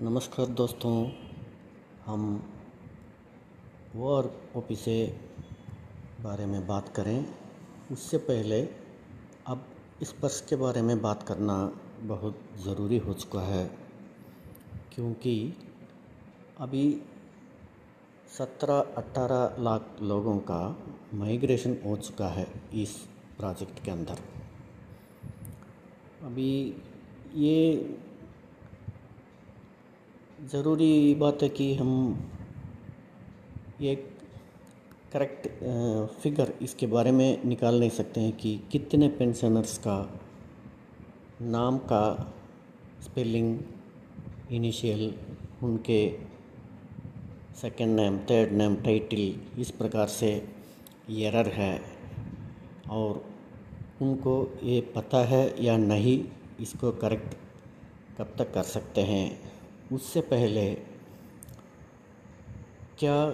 नमस्कार दोस्तों, हम वॉर ऑफ़िस बारे में बात करें। उससे पहले अब स्पर्श के बारे में बात करना बहुत ज़रूरी हो चुका है, क्योंकि अभी सत्रह अट्ठारह लाख लोगों का माइग्रेशन हो चुका है इस प्रोजेक्ट के अंदर। अभी ये ज़रूरी बात है कि हम एक करेक्ट फिगर इसके बारे में निकाल नहीं सकते हैं कि कितने पेंशनर्स का नाम का स्पेलिंग इनिशियल उनके second name third name title इस प्रकार से एरर है और उनको ये पता है या नहीं, इसको करेक्ट कब तक कर सकते हैं। उससे पहले क्या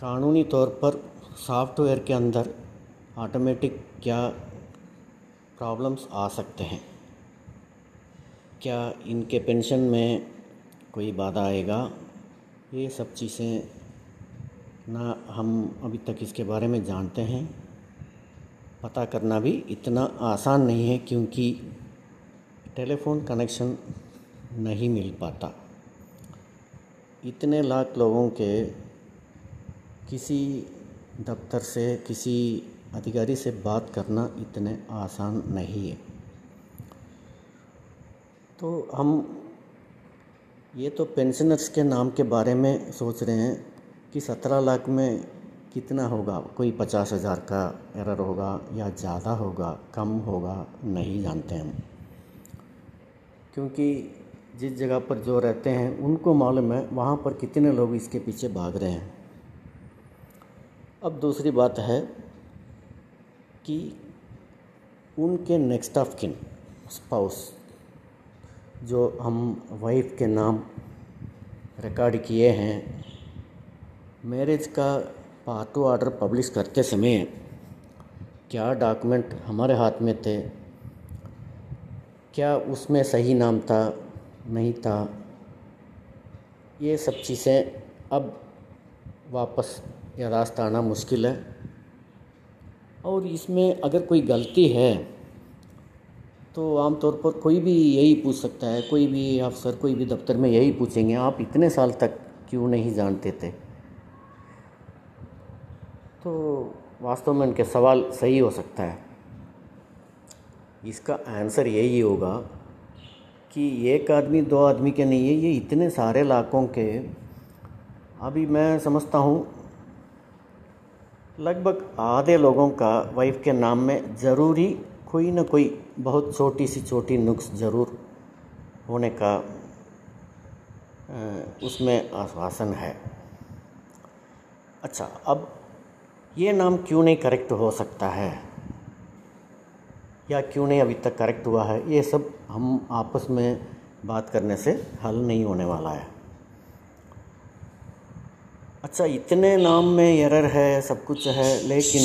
कानूनी तौर पर सॉफ्टवेयर के अंदर ऑटोमेटिक क्या प्रॉब्लम्स आ सकते हैं? क्या इनके पेंशन में कोई बाधा आएगा? ये सब चीज़ें ना हम अभी तक इसके बारे में जानते हैं। पता करना भी इतना आसान नहीं है क्योंकि टेलीफोन कनेक्शन नहीं मिल पाता। इतने लाख लोगों के किसी दफ्तर से, किसी अधिकारी से बात करना इतने आसान नहीं है। तो हम ये तो पेंशनर्स के नाम के बारे में सोच रहे हैं कि सत्रह लाख में कितना होगा। कोई पचास हज़ार का एरर होगा या ज़्यादा होगा, कम होगा, नहीं जानते हम। क्योंकि जिस जगह पर जो रहते हैं, उनको मालूम है वहाँ पर कितने लोग इसके पीछे भाग रहे हैं। अब दूसरी बात है कि उनके नेक्स्ट ऑफ़ किन स्पाउस जो हम वाइफ के नाम रिकॉर्ड किए हैं मैरिज का पार्टू ऑर्डर पब्लिश करते समय क्या डॉक्यूमेंट हमारे हाथ में थे? क्या उसमें सही नाम था? नहीं था। ये सब चीज़ें अब वापस या रास्ता आना मुश्किल है। और इसमें अगर कोई गलती है तो आमतौर पर कोई भी यही पूछ सकता है, कोई भी अफसर, कोई भी दफ्तर में यही पूछेंगे, आप इतने साल तक क्यों नहीं जानते थे? तो वास्तव में उनके सवाल सही हो सकता है। इसका आंसर यही होगा कि एक आदमी, दो आदमी के नहीं है, ये इतने सारे लाखों के। अभी मैं समझता हूँ, लगभग आधे लोगों का वाइफ के नाम में ज़रूरी कोई ना कोई बहुत छोटी सी छोटी नुक्स ज़रूर होने का उसमें आश्वासन है। अच्छा अब ये नाम क्यों नहीं करेक्ट हो सकता है? या क्यों नहीं अभी तक करेक्ट हुआ है, ये सब हम आपस में बात करने से हल नहीं होने वाला है। अच्छा इतने नाम में एरर है, सब कुछ है, लेकिन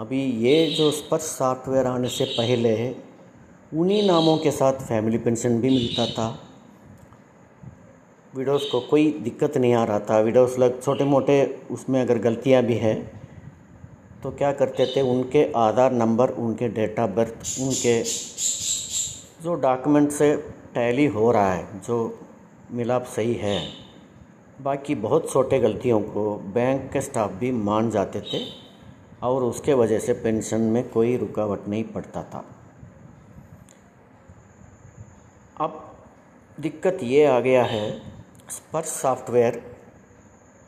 अभी ये जो स्पर्श सॉफ्टवेयर आने से पहले उन्हीं नामों के साथ फैमिली पेंशन भी मिलता था। विडोज़ को कोई दिक्कत नहीं आ रहा था। विडोज़ लग छोटे मोटे उसमें अगर गलतियाँ भी हैं तो क्या करते थे? उनके आधार नंबर, उनके डेट ऑफ़ बर्थ, उनके जो डॉक्यूमेंट से टैली हो रहा है, जो मिलाप सही है। बाकी बहुत छोटे गलतियों को बैंक के स्टाफ भी मान जाते थे और उसके वजह से पेंशन में कोई रुकावट नहीं पड़ता था। अब दिक्कत ये आ गया है, स्पर्श सॉफ्टवेयर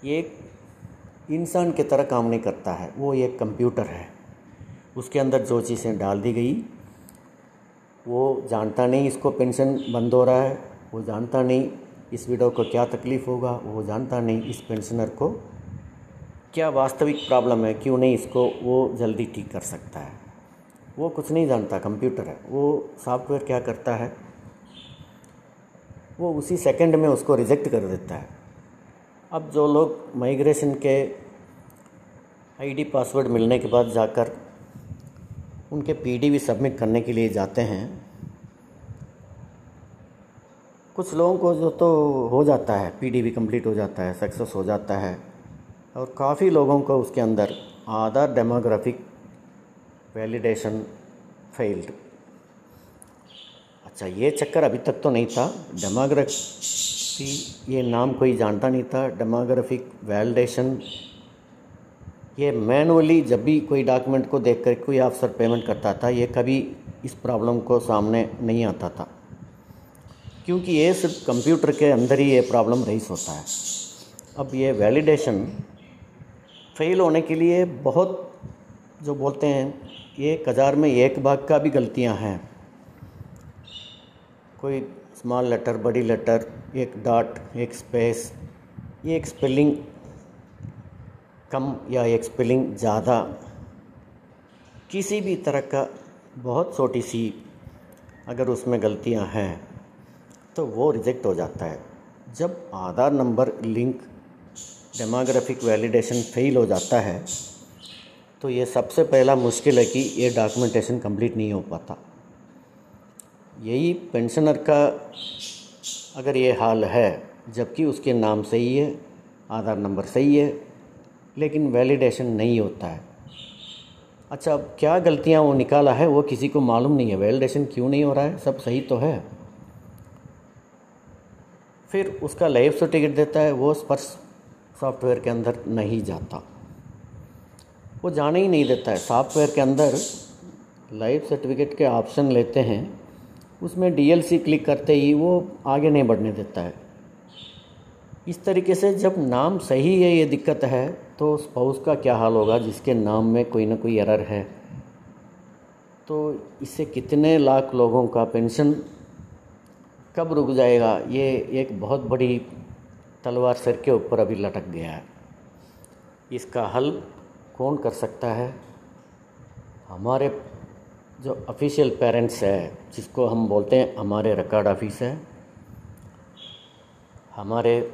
एक इंसान की तरह काम नहीं करता है। वो एक कंप्यूटर है। उसके अंदर जो चीज़ें डाल दी गई, वो जानता नहीं इसको पेंशन बंद हो रहा है, वो जानता नहीं इस विडो को क्या तकलीफ़ होगा, वो जानता नहीं इस पेंशनर को क्या वास्तविक प्रॉब्लम है, क्यों नहीं इसको वो जल्दी ठीक कर सकता है। वो कुछ नहीं जानता कंप्यूटर है। वो सॉफ्टवेयर क्या करता है, वो उसी सेकंड में उसको रिजेक्ट कर देता है। अब जो लोग माइग्रेशन के आईडी पासवर्ड मिलने के बाद जाकर उनके पीडीवी सबमिट करने के लिए जाते हैं, कुछ लोगों को जो तो हो जाता है पी डी कंप्लीट हो जाता है सक्सेस हो जाता है, और काफ़ी लोगों को उसके अंदर आधार डेमोग्राफिक वैलिडेशन फेल्ड अच्छा ये चक्कर अभी तक तो नहीं था। डेमोग्राफी ये नाम कोई जानता नहीं था। डेमोग्राफिक वैलिडेशन ये मैनुअली जब भी कोई डॉक्यूमेंट को देख कर कोई अफसर पेमेंट करता था, ये कभी इस प्रॉब्लम को सामने नहीं आता था। क्योंकि ये सिर्फ़ कंप्यूटर के अंदर ही ये प्रॉब्लम रईस होता है। अब ये वैलिडेशन फेल होने के लिए बहुत जो बोलते हैं एक हज़ार में एक भाग का भी गलतियाँ हैं। कोई स्मॉल लेटर बड़ी लेटर एक डॉट एक स्पेस ये एक स्पेलिंग कम या एक स्पेलिंग ज़्यादा। किसी भी तरह का बहुत छोटी सी अगर उसमें गलतियाँ हैं तो वो रिजेक्ट हो जाता है। जब Aadhaar number link demographic validation fail हो जाता है तो ये सबसे पहला मुश्किल है कि ये डॉक्यूमेंटेशन कंप्लीट नहीं हो पाता। यही पेंशनर का अगर ये हाल है, जबकि उसके नाम सही है, आधार नंबर सही है, लेकिन वैलिडेशन नहीं होता है। अच्छा अब क्या गलतियाँ वो निकाला है, वो किसी को मालूम नहीं है। वैलिडेशन क्यों नहीं हो रहा है? सब सही तो है। फिर उसका लाइफ सर्टिफिकेट देता है, वो स्पर्श सॉफ्टवेयर के अंदर नहीं जाता। वो जाने ही नहीं देता है। सॉफ्टवेयर के अंदर लाइफ सर्टिफिकेट के ऑप्शन लेते हैं उसमें डीएलसी क्लिक करते ही वो आगे नहीं बढ़ने देता है। इस तरीके से जब नाम सही है, ये दिक्कत है तो स्पाउस का क्या हाल होगा जिसके नाम में कोई ना कोई एरर है? तो इससे कितने लाख लोगों का पेंशन कब रुक जाएगा? ये एक बहुत बड़ी तलवार सर के ऊपर अभी लटक गया है। इसका हल कौन कर सकता है? हमारे जो ऑफिशियल पेरेंट्स है, जिसको हम बोलते हैं, हमारे रिकॉर्ड ऑफ़िस है, हमारे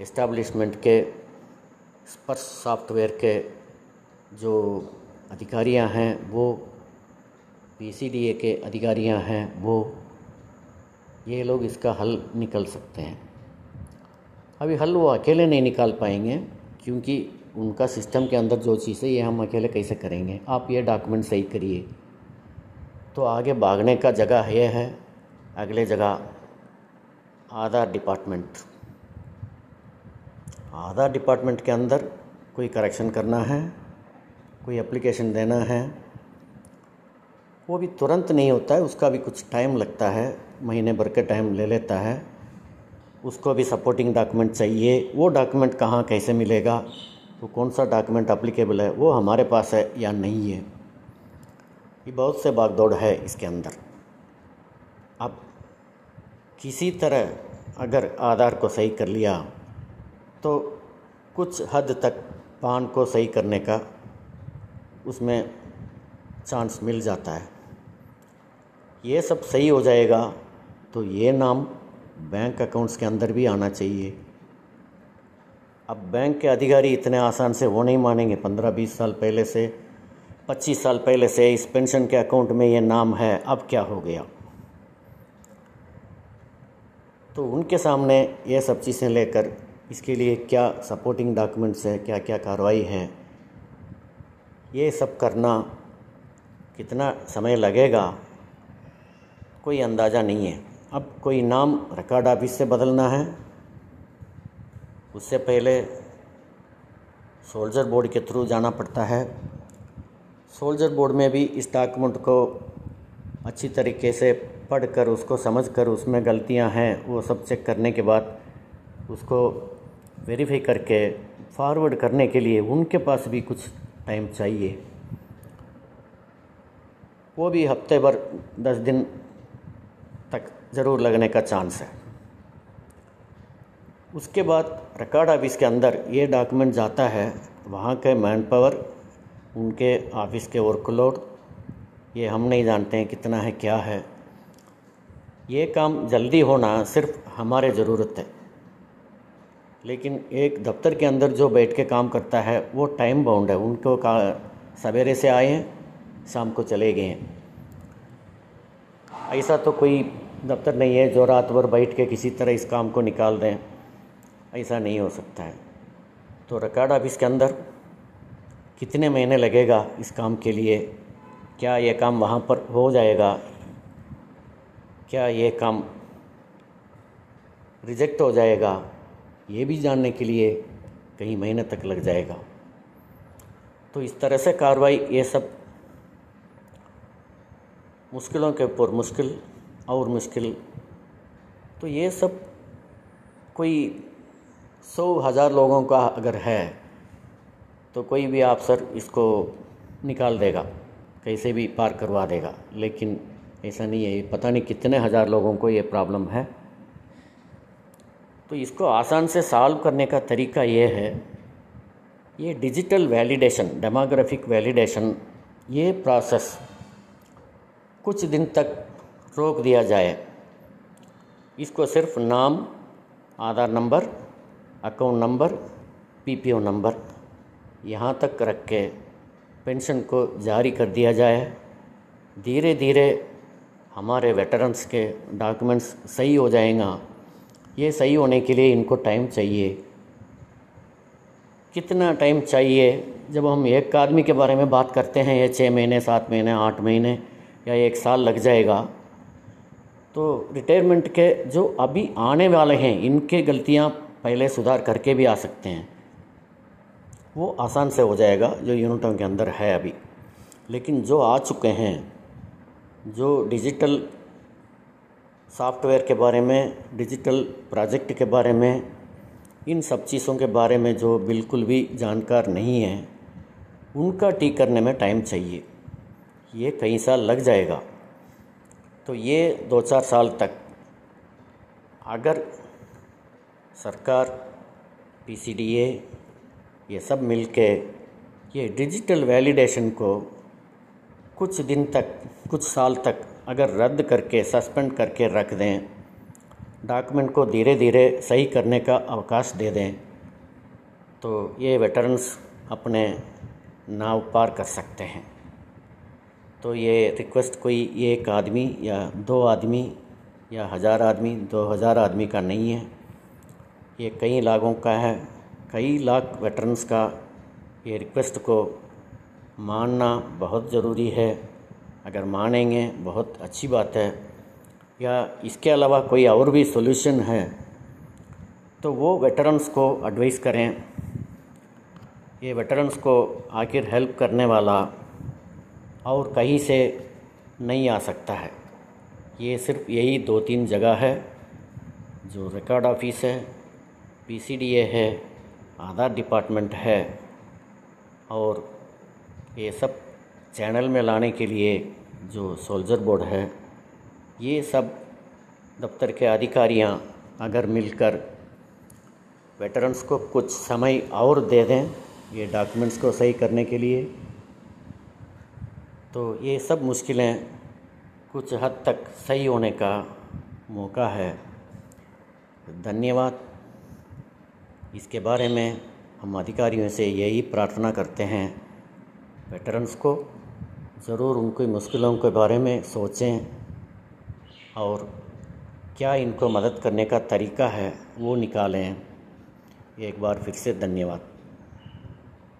इस्टेब्लिशमेंट के स्पर्श सॉफ्टवेयर के जो अधिकारियाँ हैं, वो पीसीडीए के अधिकारियाँ हैं, वो ये लोग इसका हल निकल सकते हैं। अभी हल वो अकेले नहीं निकाल पाएँगे, क्योंकि उनका सिस्टम के अंदर जो चीज़ है ये हम अकेले कैसे करेंगे? आप ये डॉक्यूमेंट सही करिए। तो आगे भागने का जगह ये है। अगले जगह आधार डिपार्टमेंट। आधार डिपार्टमेंट के अंदर कोई करेक्शन करना है, कोई एप्लीकेशन देना है, वो भी तुरंत नहीं होता है, उसका भी कुछ टाइम लगता है, महीने भर के टाइम ले लेता है। उसको भी सपोर्टिंग डॉक्यूमेंट चाहिए, वो डॉक्यूमेंट कहाँ कैसे मिलेगा तो कौन सा डॉक्यूमेंट अप्लीकेबल है, वो हमारे पास है या नहीं है। ये बहुत से भागदौड़ है इसके अंदर। अब किसी तरह अगर आधार को सही कर लिया तो कुछ हद तक पान को सही करने का उसमें चांस मिल जाता है। ये सब सही हो जाएगा तो ये नाम बैंक अकाउंट्स के अंदर भी आना चाहिए। अब बैंक के अधिकारी इतने आसान से वो नहीं मानेंगे। पंद्रह बीस साल पहले से पच्चीस साल पहले से इस पेंशन के अकाउंट में ये नाम है, अब क्या हो गया? तो उनके सामने ये सब चीज़ें लेकर इसके लिए क्या सपोर्टिंग डॉक्यूमेंट्स हैं क्या क्या कार्रवाई है, ये सब करना कितना समय लगेगा, कोई अंदाज़ा नहीं है। अब कोई नाम रिकॉर्ड ऑफ़िस से बदलना है, उससे पहले सोल्जर बोर्ड के थ्रू जाना पड़ता है। सोल्जर बोर्ड में भी इस डॉक्यूमेंट को अच्छी तरीके से पढ़कर, उसको समझकर, उसमें गलतियाँ हैं, वो सब चेक करने के बाद उसको वेरीफाई करके फॉरवर्ड करने के लिए उनके पास भी कुछ टाइम चाहिए। वो भी हफ़्ते भर, दस दिन तक ज़रूर लगने का चांस है। उसके बाद रिकॉर्ड ऑफ़िस के अंदर ये डॉक्यूमेंट जाता है, वहाँ के मैन पावर उनके ऑफ़िस के वर्कलोड ये हम नहीं जानते हैं कितना है, क्या है। ये काम जल्दी होना सिर्फ़ हमारे ज़रूरत है। लेकिन एक दफ्तर के अंदर जो बैठ के काम करता है, वो टाइम बाउंड है। उनको का, सवेरे से आए हैं, शाम को चले गए हैं। ऐसा तो कोई दफ्तर नहीं है जो रात भर बैठ के किसी तरह इस काम को निकाल दें। ऐसा नहीं हो सकता है। तो रिकॉर्ड ऑफ़िस के अंदर कितने महीने लगेगा इस काम के लिए? क्या ये काम वहाँ पर हो जाएगा? क्या ये काम रिजेक्ट हो जाएगा? ये भी जानने के लिए कई महीने तक लग जाएगा। तो इस तरह से कार्रवाई ये सब मुश्किलों के ऊपर मुश्किल और मुश्किल। तो ये सब कोई सौ हज़ार लोगों का अगर है तो कोई भी अफसर इसको निकाल देगा कैसे भी पार करवा देगा। लेकिन ऐसा नहीं है, पता नहीं कितने हज़ार लोगों को ये प्रॉब्लम है। तो इसको आसान से सॉल्व करने का तरीका ये है, ये डिजिटल वैलिडेशन डेमोग्राफिक वैलिडेशन ये प्रोसेस कुछ दिन तक रोक दिया जाए। इसको सिर्फ़ नाम, Aadhaar number account number PPO number यहाँ तक रख के पेंशन को जारी कर दिया जाए। धीरे धीरे हमारे वेटरन्स के डॉक्यूमेंट्स सही हो जाएगा। ये सही होने के लिए इनको टाइम चाहिए। कितना टाइम चाहिए? जब हम एक आदमी के बारे में बात करते हैं, ये छः महीने, सात महीने, आठ महीने या एक साल लग जाएगा तो रिटायरमेंट के जो अभी आने वाले हैं, इनके गलतियाँ पहले सुधार करके भी आ सकते हैं। वो आसान से हो जाएगा, जो यूनिटों के अंदर है अभी। लेकिन जो आ चुके हैं, जो डिजिटल सॉफ्टवेयर के बारे में, डिजिटल प्रोजेक्ट के बारे में, इन सब चीज़ों के बारे में जो बिल्कुल भी जानकार नहीं है, उनका ठीक करने में टाइम चाहिए। ये कई साल लग जाएगा। तो ये दो चार साल तक, अगर सरकार पीसीडीए ये सब मिलके ये डिजिटल वैलिडेशन को कुछ दिन तक, कुछ साल तक अगर रद्द करके, सस्पेंड करके रख दें, डॉक्यूमेंट को धीरे धीरे सही करने का अवकाश दे दें तो ये वेटरन्स अपने नाव पार कर सकते हैं। तो ये रिक्वेस्ट कोई एक आदमी या दो आदमी या हज़ार आदमी, दो हज़ार आदमी का नहीं है। ये कई लाखों का है। कई लाख वेटरन्स का ये रिक्वेस्ट को मानना बहुत ज़रूरी है। अगर मानेंगे, बहुत अच्छी बात है। या इसके अलावा कोई और भी सोल्यूशन है तो वो वेटरन्स को एडवाइस करें। ये वेटरन्स को आखिर हेल्प करने वाला और कहीं से नहीं आ सकता है। ये सिर्फ़ यही दो तीन जगह है जो रिकॉर्ड ऑफ़िस है पीसीडीए है आधार डिपार्टमेंट है और ये सब चैनल में लाने के लिए जो सोल्जर बोर्ड है, ये सब दफ्तर के अधिकारियाँ अगर मिलकर वेटरन्स को कुछ समय और दे दें, ये डॉक्यूमेंट्स को सही करने के लिए तो ये सब मुश्किलें कुछ हद तक सही होने का मौका है। धन्यवाद। इसके बारे में हम अधिकारियों से यही प्रार्थना करते हैं। वेटरन्स को ज़रूर उनकी मुश्किलों के बारे में सोचें और क्या इनको मदद करने का तरीका है वो निकालें। एक बार फिर से धन्यवाद।